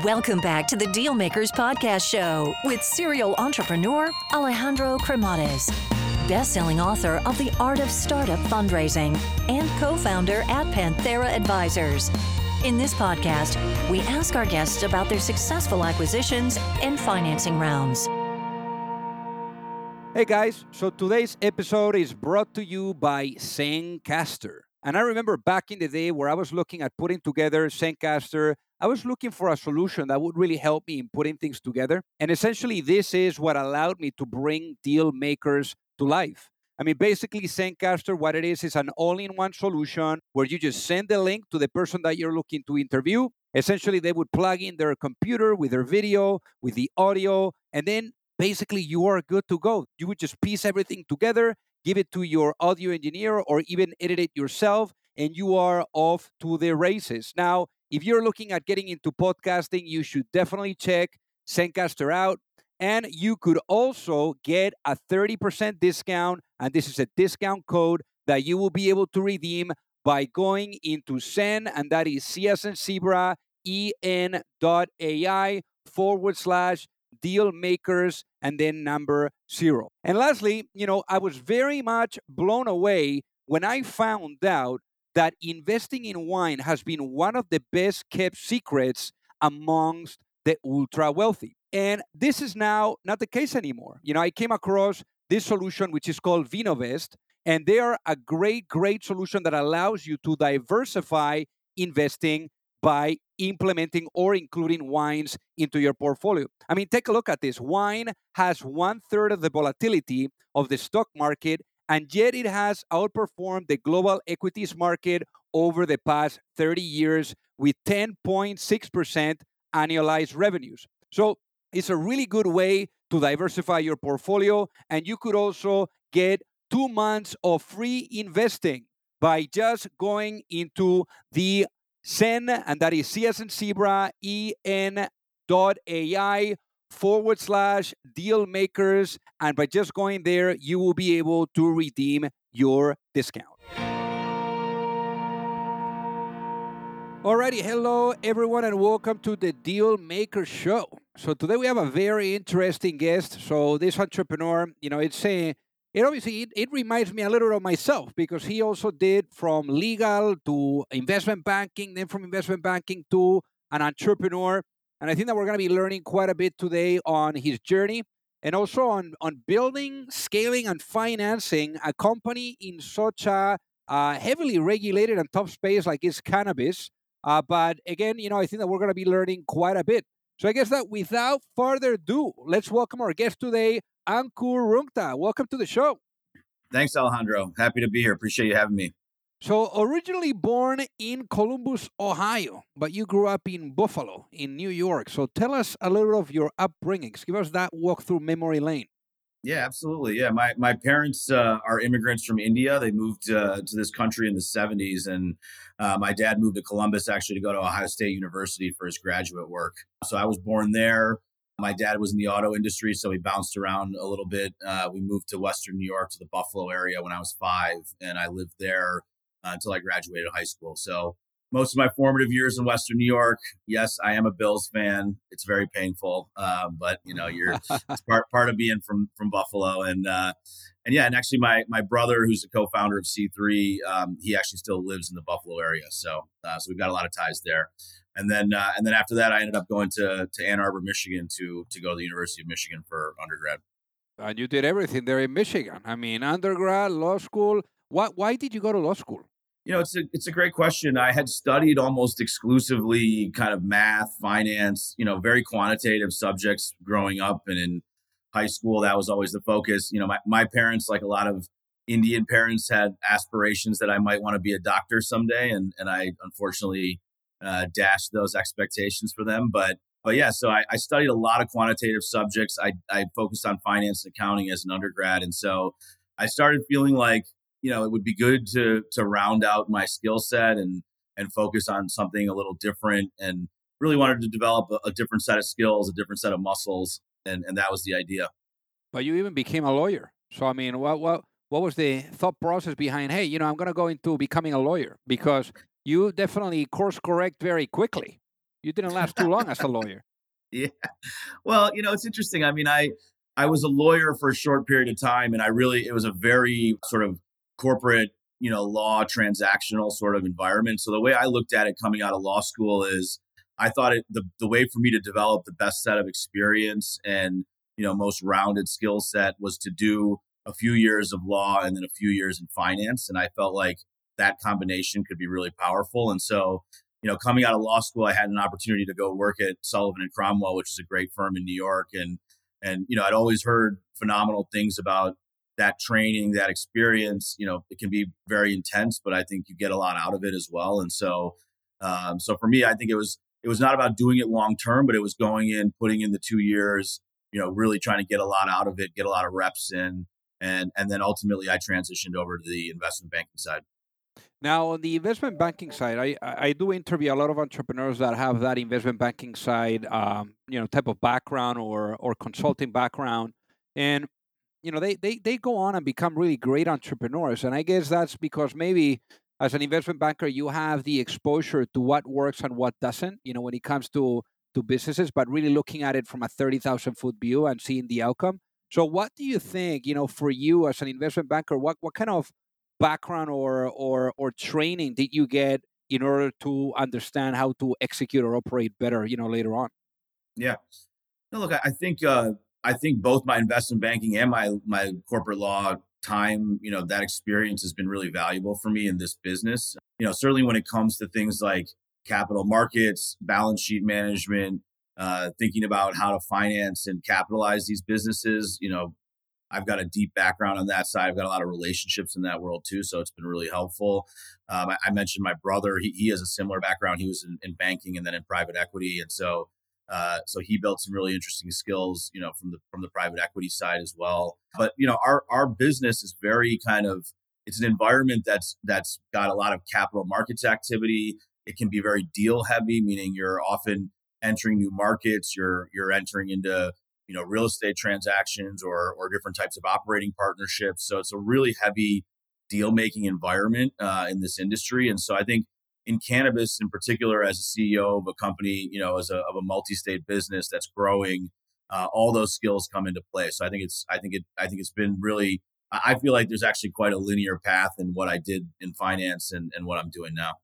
Welcome back to the Dealmakers Podcast Show with serial entrepreneur Alejandro Cremades, best-selling author of The Art of Startup Fundraising and co-founder at Panthera Advisors. In this podcast, we ask our guests about their successful acquisitions and financing rounds. Hey guys, so today's episode is brought to you by Zencastr. And I remember back in the day where I was looking at putting together Zencastr, I was looking for a solution that would really help me in putting things together. And essentially, this is what allowed me to bring deal makers to life. I mean, basically, Zencastr, what it is, is an all in one solution where you just send the link to the person that you're looking to interview. Essentially, they would plug in their computer with their video, with the audio, and then basically you are good to go. You would just piece everything together, give it to your audio engineer, or even edit it yourself, and you are off to the races. Now, if you're looking at getting into podcasting, you should definitely check Zencastr out. And you could also get a 30% discount. And this is a discount code that you will be able to redeem by going into Zen, and that is C as zebra, en dot AI forward slash deal makers and then number zero. And lastly, you know, I was very much blown away when I found out that investing in wine has been one of the best kept secrets amongst the ultra wealthy. And this is now not the case anymore. You know, I came across this solution, which is called Vinovest, and they are a great, great solution that allows you to diversify investing by implementing or including wines into your portfolio. I mean, take a look at this. Wine has one third of the volatility of the stock market, and yet it has outperformed the global equities market over the past 30 years with 10.6% annualized revenues. So it's a really good way to diversify your portfolio, and you could also get two months of free investing by just going into the Zen, and that is CSN zebra, AI forward slash deal makers. And by just going there, you will be able to redeem your discount. Alrighty, hello everyone, and welcome to the Deal Maker Show. So today we have a very interesting guest. So this entrepreneur, you know, it's a it obviously it, it, reminds me a little of myself because he also did from legal to investment banking then from investment banking to an entrepreneur and i think that we're going to be learning quite a bit today on his journey and also on on building scaling and financing a company in such a uh, heavily regulated and tough space like is cannabis uh, but again you know i think that we're going to be learning quite a bit so i guess that without further ado let's welcome our guest today Ankur Rungta. Welcome to the show. Thanks, Alejandro. Happy to be here. Appreciate you having me. So, originally born in Columbus, Ohio, but you grew up in Buffalo, in New York. So, tell us a little of your upbringings. Give us that walk through memory lane. Yeah, absolutely. Yeah, my my parents uh, are immigrants from India. They moved uh, to this country in the '70s, and uh, my dad moved to Columbus actually to go to Ohio State University for his graduate work. So I was born there. My dad was in the auto industry, so he bounced around a little bit. Uh, we moved to Western New York to the Buffalo area when I was five, and I lived there uh, until I graduated high school. So most of my formative years in Western New York, yes, I am a Bills fan. It's very painful, uh, but you know, you're it's part part of being from from Buffalo, and uh, and yeah, and actually, my my brother, who's a co-founder of C3, um, he actually still lives in the Buffalo area, so uh, so we've got a lot of ties there and then uh, and then after that, I ended up going to to Ann Arbor, Michigan, to to go to the University of Michigan for undergrad. And you did everything there in Michigan. I mean, undergrad, law school. Why why did you go to law school? You know, it's a it's a great question. I had studied almost exclusively kind of math, finance, you know, very quantitative subjects growing up, and in high school, that was always the focus. You know, my my parents, like a lot of Indian parents, had aspirations that I might want to be a doctor someday, and and I unfortunately uh, dash those expectations for them. But but yeah, so I, I, studied a lot of quantitative subjects. I, I focused on finance and accounting as an undergrad, and so I started feeling like you know it would be good to to round out my skill set and and focus on something a little different, and really wanted to develop a, a different set of skills, a different set of muscles, and and that was the idea. But you even became a lawyer. So I mean, what what what was the thought process behind? Hey, you know, I'm going to go into becoming a lawyer because you definitely course correct very quickly. You didn't last too long as a lawyer. Yeah. Well, you know, it's interesting. I mean, I I was a lawyer for a short period of time and I really it was a very sort of corporate, you know, law transactional sort of environment. So the way I looked at it coming out of law school is I thought it the, the way for me to develop the best set of experience and, you know, most rounded skill set was to do a few years of law and then a few years in finance. And I felt like that combination could be really powerful. And so, you know, coming out of law school, I had an opportunity to go work at Sullivan and Cromwell, which is a great firm in New York. And and you know, I'd always heard phenomenal things about that training, that experience. You know, it can be very intense, but I think you get a lot out of it as well. And so, um, so for me, I think it was it was not about doing it long term, but it was going in, putting in the two years. You know, really trying to get a lot out of it, get a lot of reps in, and and then ultimately I transitioned over to the investment banking side. Now, on the investment banking side, I, I do interview a lot of entrepreneurs that have that investment banking side, um, you know, type of background or or consulting background, and you know they, they they go on and become really great entrepreneurs. And I guess that's because maybe as an investment banker, you have the exposure to what works and what doesn't. You know, when it comes to to businesses, but really looking at it from a thirty thousand foot view and seeing the outcome. So, what do you think? You know, for you as an investment banker, what what kind of background or or or training did you get in order to understand how to execute or operate better you know later on yeah no, look i think uh i think both my investment banking and my my corporate law time you know that experience has been really valuable for me in this business you know certainly when it comes to things like capital markets balance sheet management uh, thinking about how to finance and capitalize these businesses you know I've got a deep background on that side. I've got a lot of relationships in that world too, so it's been really helpful. Um, I, I, mentioned my brother; he, he, has a similar background. He was in, in banking and then in private equity, and so uh, so he built some really interesting skills, you know, from the from the private equity side as well. But you know, our our business is very kind of it's an environment that's that's got a lot of capital markets activity. It can be very deal heavy, meaning you're often entering new markets. You're you're entering into you know real estate transactions or or different types of operating partnerships. So it's a really heavy deal making environment uh, in this industry, and so I think in cannabis in particular, as a CEO of a company, you know, as a of a multi state business that's growing, uh, all those skills come into play. So I think it's I think it I think it's been really I feel like there's actually quite a linear path in what I did in finance and, and what I'm doing now.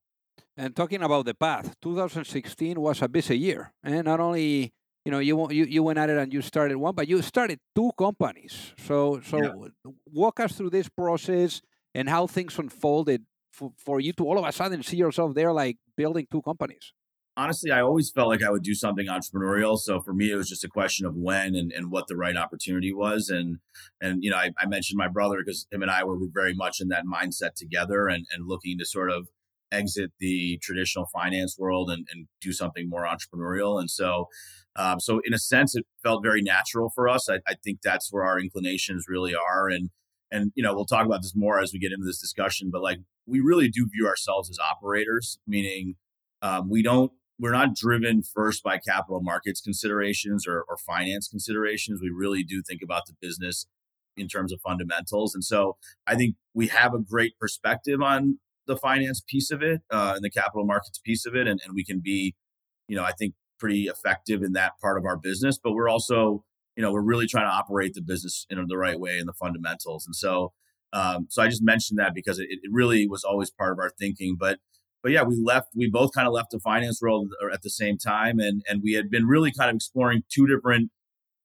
And talking about the path, 2016 was a busy year, and not only you know you you you went at it and you started one, but you started two companies. So so yeah. walk us through this process and how things unfolded for, for you to all of a sudden see yourself there like building two companies. Honestly, I always felt like I would do something entrepreneurial. So for me, it was just a question of when and, and what the right opportunity was. And and you know, I, I mentioned my brother because him and I were very much in that mindset together and, and looking to sort of exit the traditional finance world and, and do something more entrepreneurial. And so um, so in a sense, it felt very natural for us. I, I, think that's where our inclinations really are. And and you know we'll talk about this more as we get into this discussion. But like we really do view ourselves as operators, meaning um, we don't we're not driven first by capital markets considerations or, or finance considerations. We really do think about the business in terms of fundamentals. And so I think we have a great perspective on the finance piece of it uh, and the capital markets piece of it. And, and we can be, you know, I think pretty effective in that part of our business, but we're also, you know, we're really trying to operate the business in the right way and the fundamentals. And so, um, so I just mentioned that because it, it really was always part of our thinking. But, but yeah, we left. We both kind of left the finance world at the same time, and and we had been really kind of exploring two different,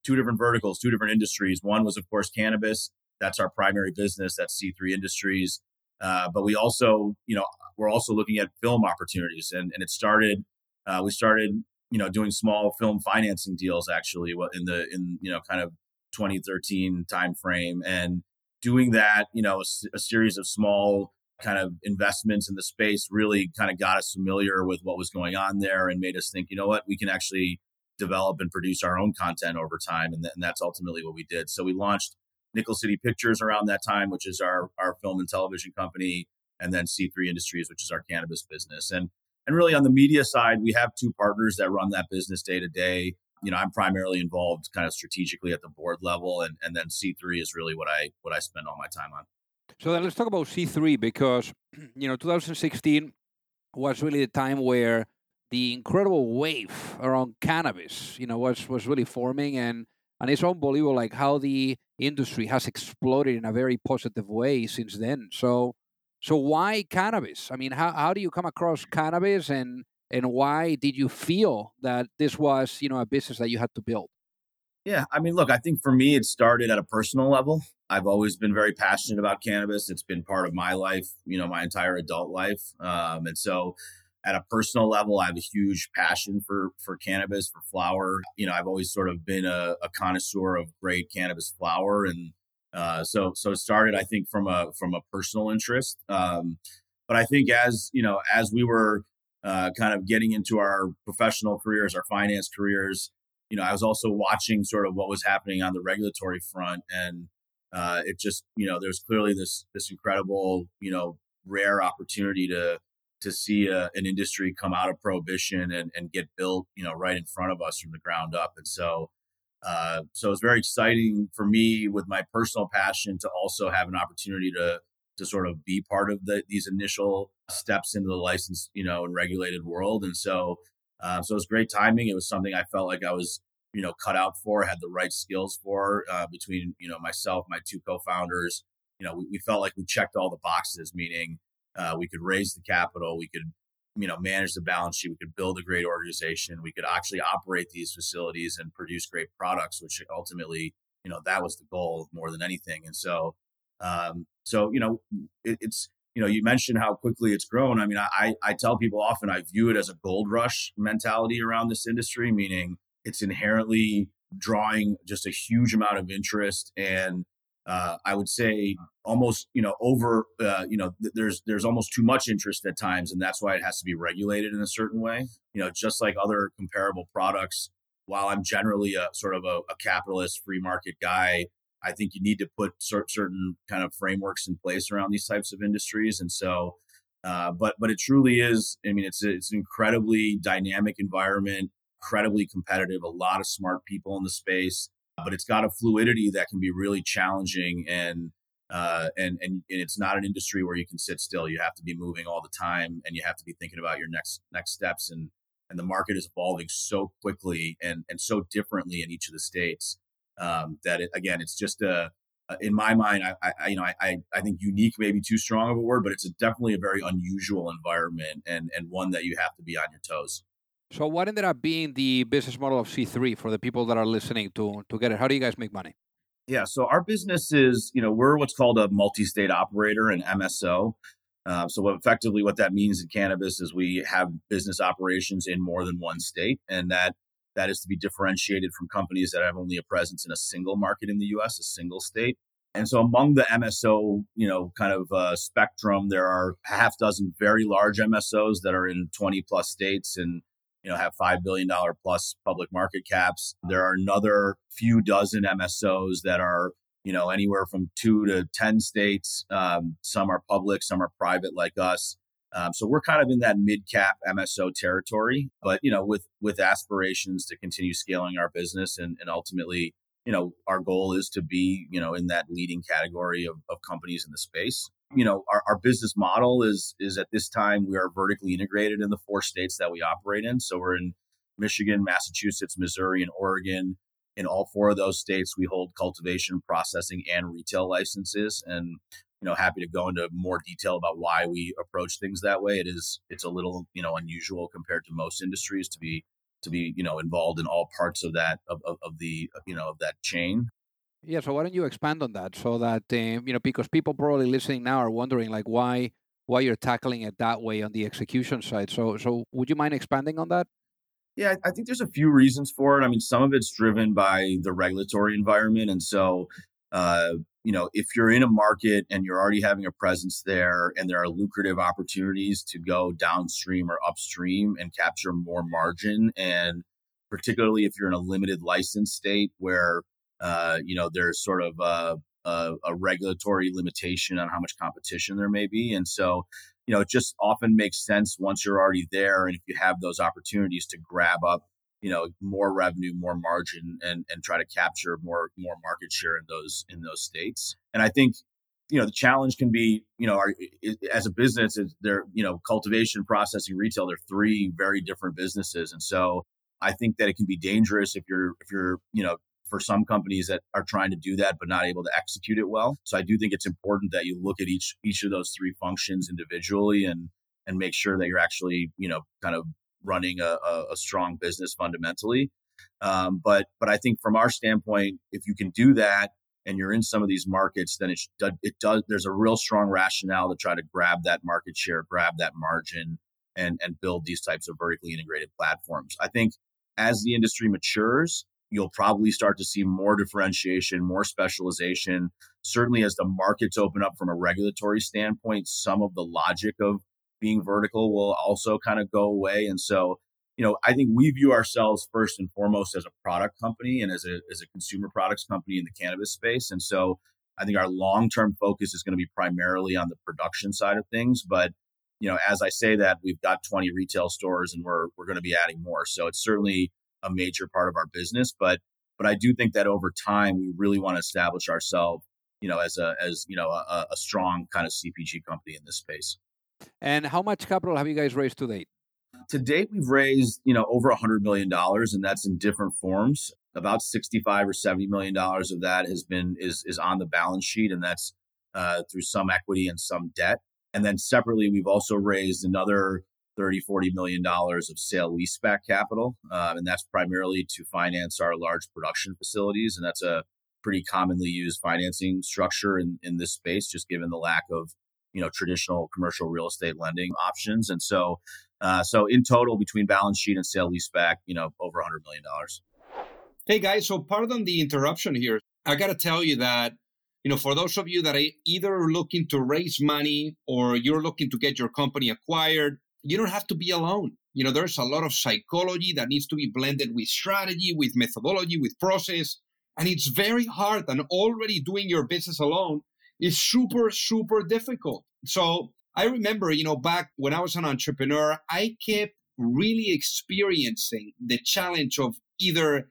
two different verticals, two different industries. One was, of course, cannabis. That's our primary business. That's C3 Industries. Uh, but we also, you know, we're also looking at film opportunities, and and it started. Uh, we started you know doing small film financing deals actually in the in you know kind of 2013 timeframe and doing that you know a, a, series of small kind of investments in the space really kind of got us familiar with what was going on there and made us think you know what? We can actually develop and produce our own content over time and, th- and that's ultimately what we did. So we launched nickel city pictures around that time which is our our film and television company and then c3 industries which is our cannabis business. And and really on the media side, we have two partners that run that business day to day. You know, I'm primarily involved kind of strategically at the board level and, and then C3 is really what I what I spend all my time on. So then let's talk about C3 because you know 2016 was really the time where the incredible wave around cannabis, you know, was was really forming, and and it's unbelievable like how the industry has exploded in a very positive way since then. So, so why cannabis? I mean, how how do you come across cannabis, and and why did you feel that this was you know a business that you had to build? Yeah, I mean, look, I think for me, it started at a personal level. I've always been very passionate about cannabis. It's been part of my life, you know, my entire adult life. Um, and so, at a personal level, I have a huge passion for for cannabis, for flower. You know, I've always sort of been a, a connoisseur of great cannabis flower, and uh, so so it started, I think, from a from a personal interest. Um, but I think as you know, as we were uh, kind of getting into our professional careers, our finance careers, you know, I was also watching sort of what was happening on the regulatory front, and uh, it just, you know, there's clearly this this incredible, you know, rare opportunity to to see a, an industry come out of prohibition and, and get built, you know, right in front of us from the ground up. And so, uh, so it's very exciting for me with my personal passion to also have an opportunity to to sort of be part of the, these initial steps into the licensed, you know, and regulated world. And so, uh, so it was great timing. It was something I felt like I was, you know, cut out for, had the right skills for uh, between, you know, myself, my two co-founders. You know, we, we, felt like we checked all the boxes, meaning uh, we could raise the capital, we could, you know, manage the balance sheet, we could build a great organization, we could actually operate these facilities and produce great products, which ultimately, you know, that was the goal more than anything. And so, um, so you know, it, it's you know, you mentioned how quickly it's grown. I mean, I, I tell people often I view it as a gold rush mentality around this industry, meaning it's inherently drawing just a huge amount of interest and uh, I would say almost you know over uh, you know th- there's there's almost too much interest at times, and that's why it has to be regulated in a certain way. You know, just like other comparable products. While I'm generally a sort of a, a capitalist free market guy, I think you need to put certain kind of frameworks in place around these types of industries. And so, uh, but but it truly is. I mean, it's a, it's an incredibly dynamic environment, incredibly competitive. A lot of smart people in the space, but it's got a fluidity that can be really challenging and. Uh, and, and and it's not an industry where you can sit still. You have to be moving all the time, and you have to be thinking about your next next steps. and And the market is evolving so quickly and and so differently in each of the states um, that it, again, it's just a, in my mind, I, I you know, I, I think unique maybe too strong of a word, but it's a, definitely a very unusual environment and and one that you have to be on your toes. So, what ended up being the business model of C3 for the people that are listening to to get it? How do you guys make money? Yeah, so our business is, you know, we're what's called a multi-state operator, an MSO. Uh, so, what, effectively, what that means in cannabis is we have business operations in more than one state, and that that is to be differentiated from companies that have only a presence in a single market in the US, a single state. And so among the MSO, you know, kind of uh, spectrum, there are half dozen very large MSOs that are in 20 plus states and, you know, have $5 billion plus public market caps. There are another few dozen MSOs that are, you know, anywhere from two to 10 states. Um, some are public, some are private like us. Um, so we're kind of in that mid cap MSO territory, but you know, with with aspirations to continue scaling our business and, and ultimately, you know, our goal is to be, you know, in that leading category of, of companies in the space. You know, our, our business model is is at this time we are vertically integrated in the four states that we operate in. So we're in Michigan, Massachusetts, Missouri, and Oregon. In all four of those states, we hold cultivation, processing, and retail licenses. And you know happy to go into more detail about why we approach things that way it is it's a little you know unusual compared to most industries to be to be you know involved in all parts of that of, of, of the you know of that chain yeah so why don't you expand on that so that um, you know because people probably listening now are wondering like why why you're tackling it that way on the execution side so so would you mind expanding on that yeah, I think there's a few reasons for it. I mean, some of it's driven by the regulatory environment. And so, uh, you know, if you're in a market and you're already having a presence there and there are lucrative opportunities to go downstream or upstream and capture more margin, and particularly if you're in a limited license state where, uh, you know, there's sort of a, a, a regulatory limitation on how much competition there may be. And so, you know, it just often makes sense once you're already there and if you have those opportunities to grab up you know more revenue more margin and and try to capture more more market share in those in those states and i think you know the challenge can be you know our, as a business there you know cultivation processing retail they're three very different businesses and so i think that it can be dangerous if you're if you're you know for some companies that are trying to do that but not able to execute it well so i do think it's important that you look at each each of those three functions individually and and make sure that you're actually you know kind of running a, a strong business fundamentally um, but but i think from our standpoint if you can do that and you're in some of these markets, then it, it does. There's a real strong rationale to try to grab that market share, grab that margin, and and build these types of vertically integrated platforms. I think as the industry matures, you'll probably start to see more differentiation, more specialization. Certainly, as the markets open up from a regulatory standpoint, some of the logic of being vertical will also kind of go away. And so you know, I think we view ourselves first and foremost as a product company and as a as a consumer products company in the cannabis space. And so I think our long term focus is going to be primarily on the production side of things. But you know, as I say that, we've got 20 retail stores and we're we're going to be adding more. So it's certainly a major part of our business. But but I do think that over time we really want to establish ourselves, you know, as a as you know a, a strong kind of CPG company in this space. And how much capital have you guys raised to date? To date, we've raised, you know, over a hundred million dollars, and that's in different forms. About sixty-five or seventy million dollars of that has been is is on the balance sheet, and that's uh, through some equity and some debt. And then separately, we've also raised another 30, 40 million dollars of sale leaseback capital, uh, and that's primarily to finance our large production facilities, and that's a pretty commonly used financing structure in in this space, just given the lack of you know traditional commercial real estate lending options. And so uh, so in total, between balance sheet and sale leaseback, you know, over $100 million. Hey guys, so pardon the interruption here. I got to tell you that, you know, for those of you that are either looking to raise money or you're looking to get your company acquired, you don't have to be alone. You know, there's a lot of psychology that needs to be blended with strategy, with methodology, with process. And it's very hard. And already doing your business alone is super, super difficult. So I remember, you know, back when I was an entrepreneur, I kept really experiencing the challenge of either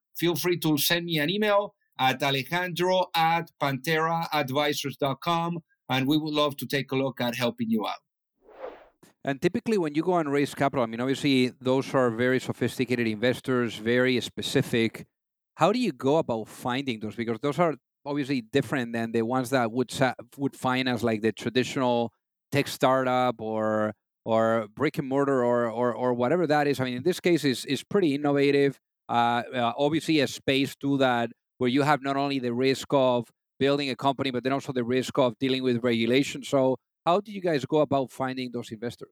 feel free to send me an email at alejandro at panteraadvisors.com. And we would love to take a look at helping you out. And typically, when you go and raise capital, I mean, obviously, those are very sophisticated investors, very specific. How do you go about finding those? Because those are obviously different than the ones that would would finance like the traditional tech startup or or brick and mortar or, or or whatever that is. I mean, in this case, is is pretty innovative. Uh, uh, obviously, a space to that where you have not only the risk of building a company, but then also the risk of dealing with regulation. So, how do you guys go about finding those investors?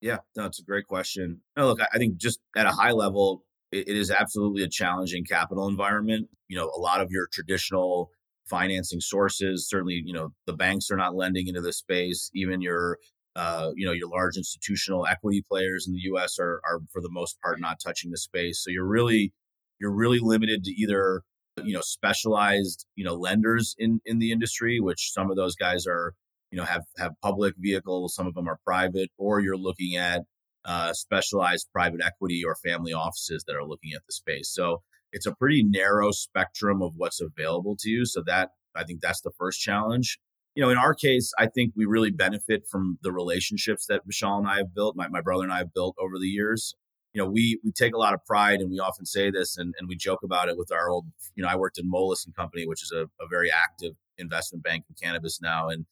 Yeah, that's a great question. No, look, I think just at a high level, it is absolutely a challenging capital environment. You know, a lot of your traditional financing sources. Certainly, you know, the banks are not lending into this space. Even your, uh, you know, your large institutional equity players in the U.S. are, are for the most part not touching the space. So you're really, you're really limited to either, you know, specialized, you know, lenders in in the industry, which some of those guys are, you know, have have public vehicles. Some of them are private, or you're looking at uh, specialized private equity or family offices that are looking at the space. So it's a pretty narrow spectrum of what's available to you. So that I think that's the first challenge. You know, in our case, I think we really benefit from the relationships that Vishal and I have built, my, my brother and I have built over the years. You know, we we take a lot of pride and we often say this and, and we joke about it with our old, you know, I worked in Moelis and Company, which is a, a very active investment bank in cannabis now. And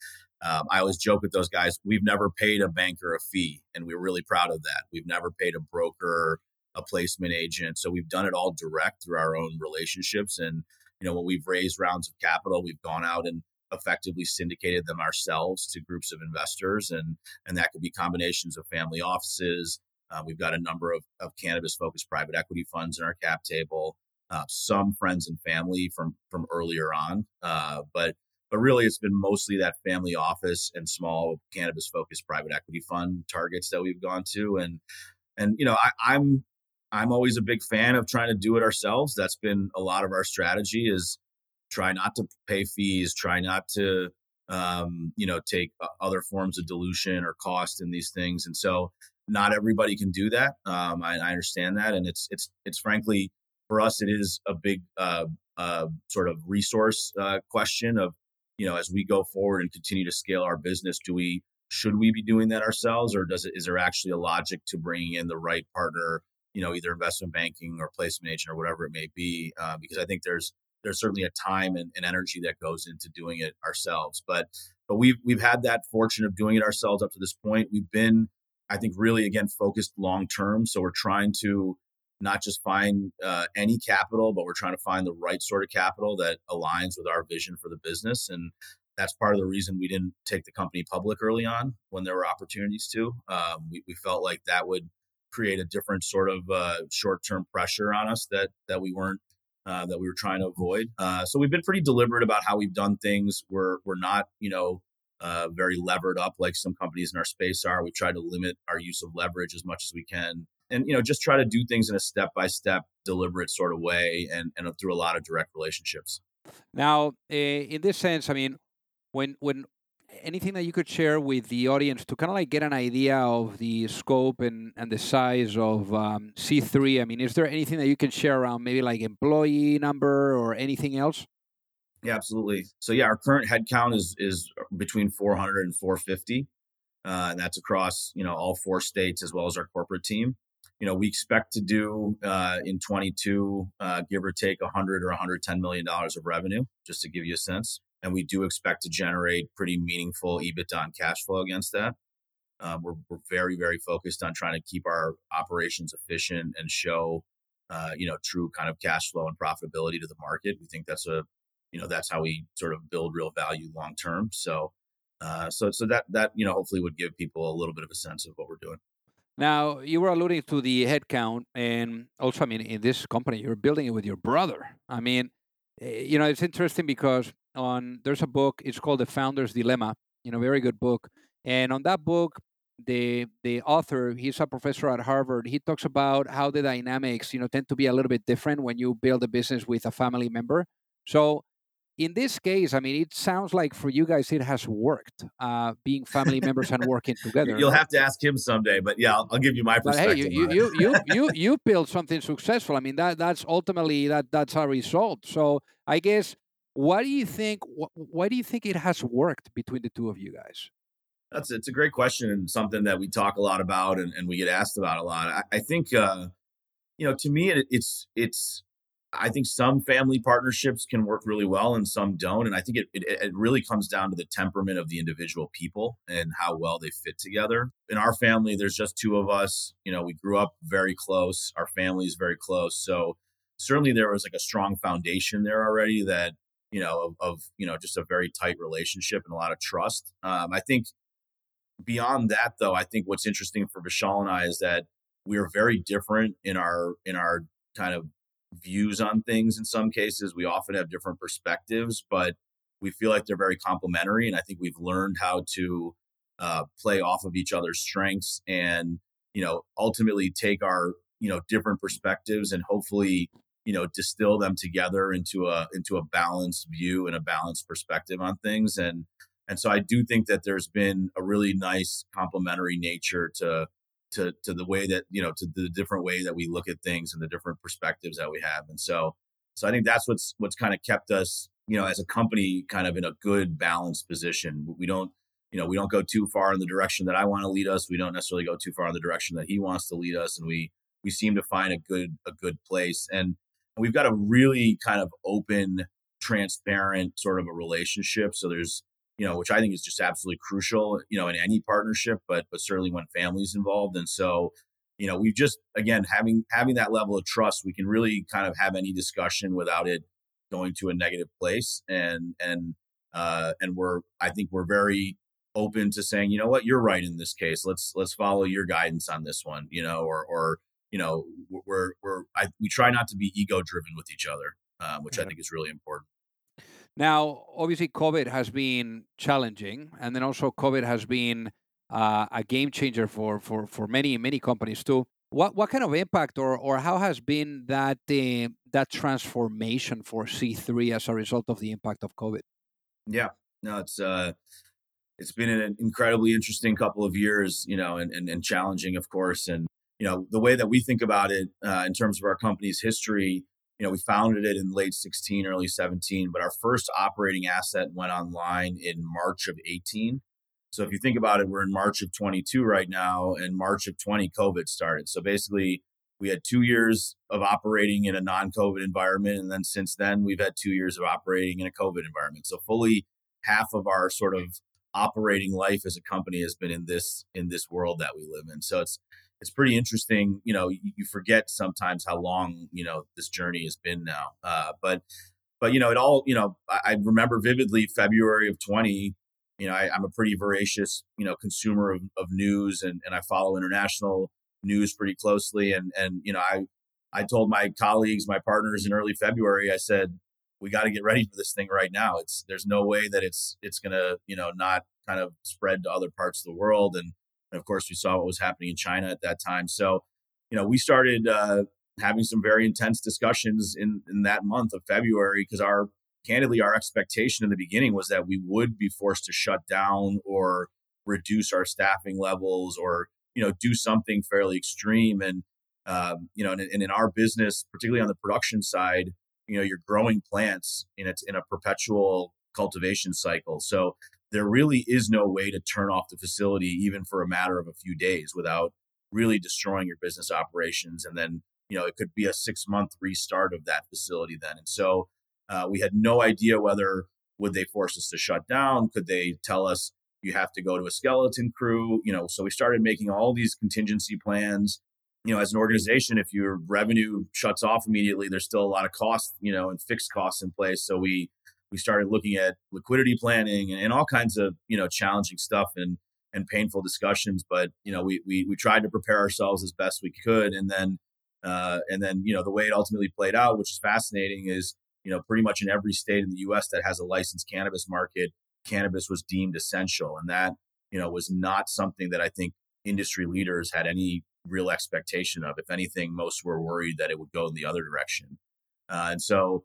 Um, I always joke with those guys. We've never paid a banker a fee, and we're really proud of that. We've never paid a broker, a placement agent, so we've done it all direct through our own relationships. And you know, when we've raised rounds of capital, we've gone out and effectively syndicated them ourselves to groups of investors, and and that could be combinations of family offices. Uh, we've got a number of, of cannabis focused private equity funds in our cap table. Uh, some friends and family from from earlier on, uh, but but really it's been mostly that family office and small cannabis focused private equity fund targets that we've gone to and and you know I, i'm i'm always a big fan of trying to do it ourselves that's been a lot of our strategy is try not to pay fees try not to um, you know take other forms of dilution or cost in these things and so not everybody can do that um, I, I understand that and it's it's it's frankly for us it is a big uh, uh, sort of resource uh, question of you know, as we go forward and continue to scale our business, do we should we be doing that ourselves, or does it is there actually a logic to bringing in the right partner, you know, either investment banking or placement agent or whatever it may be? Uh, because I think there's there's certainly a time and, and energy that goes into doing it ourselves, but but we've we've had that fortune of doing it ourselves up to this point. We've been, I think, really again focused long term. So we're trying to not just find uh, any capital, but we're trying to find the right sort of capital that aligns with our vision for the business. And that's part of the reason we didn't take the company public early on when there were opportunities to. Um, we, we, felt like that would create a different sort of uh, short-term pressure on us that that we weren't uh, that we were trying to avoid. Uh, so we've been pretty deliberate about how we've done things. We're we're not you know uh, very levered up like some companies in our space are. We try to limit our use of leverage as much as we can and you know just try to do things in a step by step deliberate sort of way and and through a lot of direct relationships now uh, in this sense i mean when when anything that you could share with the audience to kind of like get an idea of the scope and and the size of um, c3 i mean is there anything that you can share around maybe like employee number or anything else? Yeah absolutely. So yeah our current headcount is is between 400 and 450 uh, and that's across you know all four states as well as our corporate team. You know, we expect to do uh, in 22, uh, give or take 100 or 110 million dollars of revenue, just to give you a sense. And we do expect to generate pretty meaningful EBITDA and cash flow against that. Uh, we're, we're very, very focused on trying to keep our operations efficient and show, uh, you know, true kind of cash flow and profitability to the market. We think that's a, you know, that's how we sort of build real value long term. So, uh, so, so that that you know, hopefully, would give people a little bit of a sense of what we're doing. Now, you were alluding to the headcount, and also, I mean, in this company, you're building it with your brother. I mean, eh, you know, it's interesting because on there's a book. It's called The Founder's Dilemma. You know, very good book. And on that book, the the author, he's a professor at Harvard. He talks about how the dynamics, you know, tend to be a little bit different when you build a business with a family member. So in this case, I mean, it sounds like for you guys it has worked, uh, being family members and working together. You'll have to ask him someday, but yeah, I'll, I'll give you my perspective. But hey, you you, you you you built something successful. I mean, that that's ultimately that that's a result. So I guess, what do you think? Wh- why do you think it has worked between the two of you guys? That's it's a great question and something that we talk a lot about and, and we get asked about a lot. I, I think, uh, you know, to me, it, it's it's I think some family partnerships can work really well and some don't. And I think it, it, it, really comes down to the temperament of the individual people and how well they fit together. In our family, there's just two of us. You know, we grew up very close. Our family is very close. So certainly there was like a strong foundation there already that, you know, of, of you know, just a very tight relationship and a lot of trust. Um, I think beyond that though, I think what's interesting for Vishal and I is that we are very different in our in our kind of views on things in some cases. We often have different perspectives, but we feel like they're very complementary. And I think we've learned how to uh, play off of each other's strengths and, you know, ultimately take our, you know, different perspectives and hopefully, you know, distill them together into a into a balanced view and a balanced perspective on things. And and so I do think that there's been a really nice complementary nature to to to the way that you know to the different way that we look at things and the different perspectives that we have. And so so i think that's what's what's kind of kept us you know as a company kind of in a good balanced position. We don't you know we don't go too far in the direction that i want to lead us. We don't necessarily go too far in the direction that he wants to lead us. And we we seem to find a good a good place. And we've got a really kind of open transparent sort of a relationship so there's you know, which I think is just absolutely crucial, you know, in any partnership, but but certainly when families involved. And so, you know, we've just again having having that level of trust, we can really kind of have any discussion without it going to a negative place. And and uh, and we're I think we're very open to saying, you know what, you're right in this case. Let's let's follow your guidance on this one, you know, or or you know, we're we're I, we try not to be ego driven with each other, uh, which I think is really important. Now, obviously, COVID has been challenging, and then also COVID has been uh, a game changer for for for many many companies too. What what kind of impact or or how has been that uh, that transformation for C three as a result of the impact of COVID? Yeah, no, it's uh, it's been an incredibly interesting couple of years, you know, and, and, and challenging, of course. And you know, the way that we think about it uh, in terms of our company's history, you know, we founded it in late 16, early 17, but our first operating asset went online in March of 18. So if you think about it, we're in March of 22 right now, and March of 20, COVID started. So basically, we had two years of operating in a non-COVID environment, and then since then, we've had two years of operating in a COVID environment. So fully half of our sort of operating life as a company has been in this in this world that we live in. So it's it's pretty interesting. You know, you, you forget sometimes how long you know this journey has been now. Uh, but but you know, it all you know. I, I remember vividly February of twenty. You know, I, am a pretty voracious you know consumer of, of news, and and I follow international news pretty closely. And and you know, I I told my colleagues, my partners in early February, I said, we got to get ready for this thing right now. It's there's no way that it's it's gonna you know not kind of spread to other parts of the world. And, and of course, we saw what was happening in China at that time. So, you know, we started uh, having some very intense discussions in in that month of February because our candidly our expectation in the beginning was that we would be forced to shut down or reduce our staffing levels or you know do something fairly extreme and um, you know and, and in our business particularly on the production side you know you're growing plants and it's in a perpetual cultivation cycle so there really is no way to turn off the facility even for a matter of a few days without really destroying your business operations. And then you know it could be a six month restart of that facility then. And so uh, we had no idea whether would they force us to shut down? Could they tell us you have to go to a skeleton crew? You know so we started making all these contingency plans. You know, as an organization, if your revenue shuts off immediately, there's still a lot of costs, you know, and fixed costs in place. So we we started looking at liquidity planning and, and all kinds of you know challenging stuff and and painful discussions. But you know, we we we tried to prepare ourselves as best we could, and then uh, and then you know the way it ultimately played out, which is fascinating, is you know pretty much in every state in the U.S. that has a licensed cannabis market, cannabis was deemed essential, and that you know was not something that I think industry leaders had any real expectation of. If anything, most were worried that it would go in the other direction. Uh, and so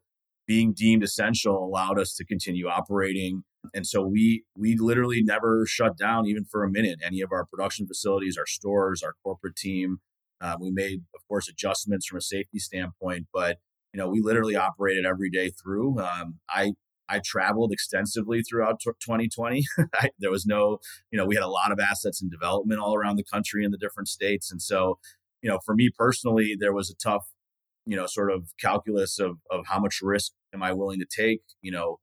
being deemed essential allowed us to continue operating. And so we we literally never shut down even for a minute. Any of our production facilities, our stores, our corporate team. Uh, we made, of course, adjustments from a safety standpoint, but you know we literally operated every day through. Um, I I traveled extensively throughout 2020. I, there was no, you know, we had a lot of assets in development all around the country in the different states. And so, you know, for me personally, there was a tough, you know, sort of calculus of, of how much risk am I willing to take? You know,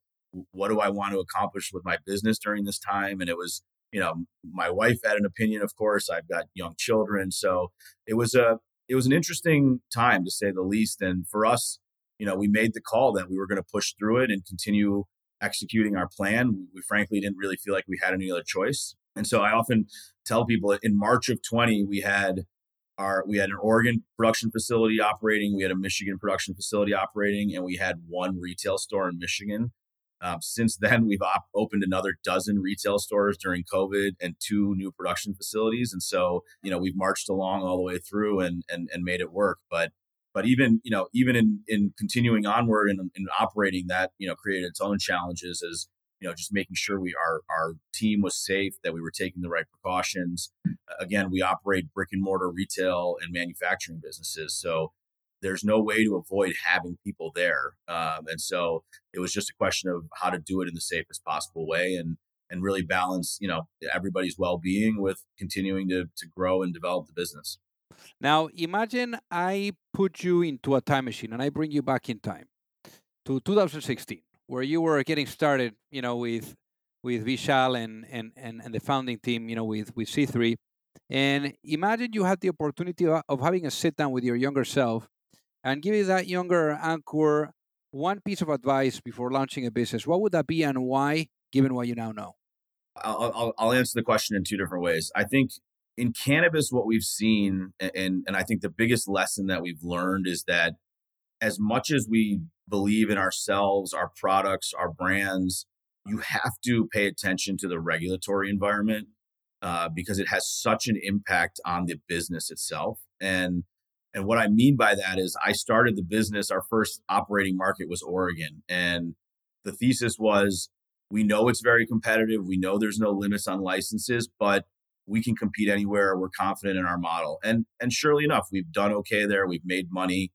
what do I want to accomplish with my business during this time? And it was, you know, my wife had an opinion, of course. I've got young children. So it was a, it was an interesting time to say the least. And for us, you know, we made the call that we were going to push through it and continue executing our plan. We frankly didn't really feel like we had any other choice. And so I often tell people in March of 20, we had our we had an Oregon production facility operating, we had a Michigan production facility operating, and we had one retail store in Michigan. Um, since then, we've op- opened another dozen retail stores during COVID and two new production facilities. And so, you know, we've marched along all the way through and and, and made it work. But but even you know even in in continuing onward and, and operating that you know created its own challenges as you know just making sure we our our team was safe that we were taking the right precautions. Again we operate brick and mortar retail and manufacturing businesses so there's no way to avoid having people there um, and so it was just a question of how to do it in the safest possible way and and really balance you know everybody's well-being with continuing to to grow and develop the business. Now, imagine I put you into a time machine and I bring you back in time to 2016, where you were getting started, you know, with with Vishal and, and, and, and the founding team, you know, with, with C3. And imagine you had the opportunity of, having a sit down with your younger self and giving that younger Ankur one piece of advice before launching a business. What would that be and why, given what you now know? I'll, I'll, I'll answer the question in two different ways. I think in cannabis, what we've seen, and, and I think the biggest lesson that we've learned is that as much as we believe in ourselves, our products, our brands, you have to pay attention to the regulatory environment uh, because it has such an impact on the business itself. And and what I mean by that is I started the business. Our first operating market was Oregon, and the thesis was we know it's very competitive. We know there's no limits on licenses, but we can compete anywhere. We're confident in our model. And and surely enough, we've done okay there. We've made money.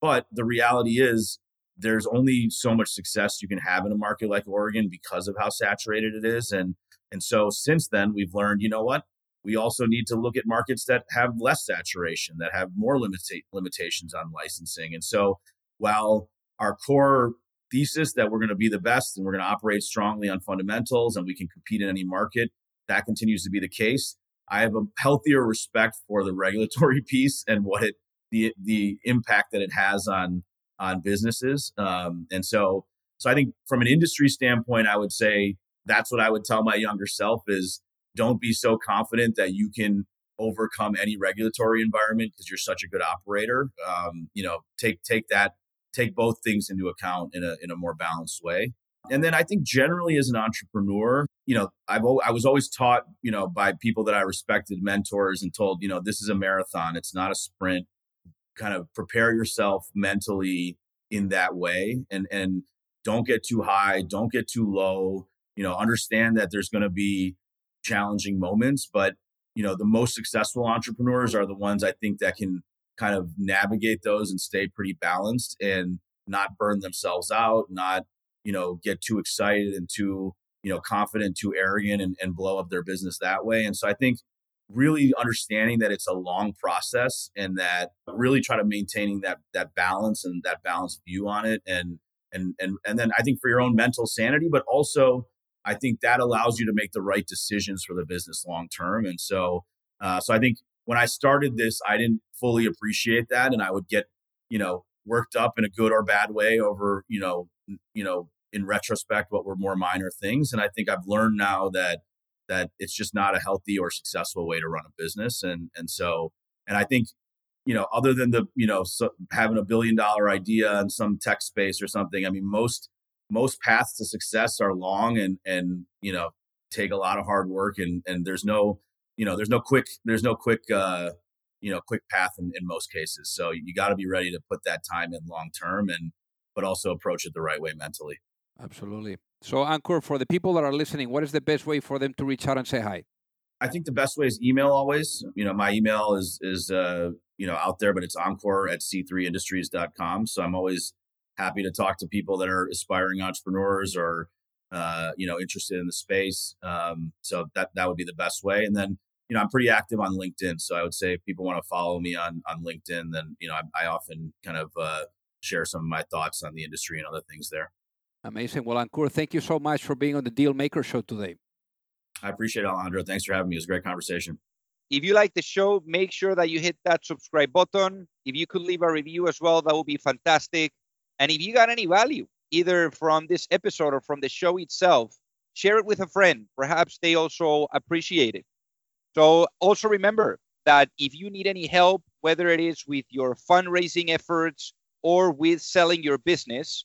But the reality is there's only so much success you can have in a market like Oregon because of how saturated it is. And and so since then we've learned, you know what? We also need to look at markets that have less saturation, that have more limita- limitations on licensing. And so while our core thesis that we're going to be the best and we're going to operate strongly on fundamentals and we can compete in any market, that continues to be the case. I have a healthier respect for the regulatory piece and what it the the impact that it has on on businesses. Um, and so so I think from an industry standpoint, I would say that's what I would tell my younger self is don't be so confident that you can overcome any regulatory environment because you're such a good operator. Um, you know, take take that take both things into account in a in a more balanced way. And then I think generally as an entrepreneur, you know, I've I was always taught, you know, by people that I respected, mentors, and told, you know, this is a marathon. It's not a sprint. Kind of prepare yourself mentally in that way, and and don't get too high, don't get too low. You know, understand that there's going to be challenging moments, but you know, the most successful entrepreneurs are the ones I think that can kind of navigate those and stay pretty balanced and not burn themselves out, not you know get too excited and too you know confident too arrogant and, and blow up their business that way and so i think really understanding that it's a long process and that really try to maintaining that that balance and that balanced view on it and and and and then i think for your own mental sanity but also i think that allows you to make the right decisions for the business long term. And so uh, so i think when i started this i didn't fully appreciate that and i would get you know worked up in a good or bad way over you know you know in retrospect what were more minor things. And i think i've learned now that that it's just not a healthy or successful way to run a business and and so and i think you know other than the you know so having a billion dollar idea in some tech space or something i mean most most paths to success are long and and you know take a lot of hard work and and there's no you know there's no quick there's no quick uh you know quick path in, in most cases so you got to be ready to put that time in long term and but also approach it the right way mentally Absolutely. So, Ankur, for the people that are listening, what is the best way for them to reach out and say hi? I think the best way is email always. You know, my email is is uh, you know out there, but it's ankur at c3industries.com. So I'm always happy to talk to people that are aspiring entrepreneurs or uh, you know interested in the space. Um, so that that would be the best way. And then you know I'm pretty active on LinkedIn, so I would say if people want to follow me on on LinkedIn, then you know I, I often kind of uh, share some of my thoughts on the industry and other things there. Amazing. Well, Ankur, thank you so much for being on the Deal Maker Show today. I appreciate it, Alejandro. Thanks for having me. It was a great conversation. If you like the show, make sure that you hit that subscribe button. If you could leave a review as well, that would be fantastic. And if you got any value, either from this episode or from the show itself, share it with a friend. Perhaps they also appreciate it. So also remember that if you need any help, whether it is with your fundraising efforts or with selling your business,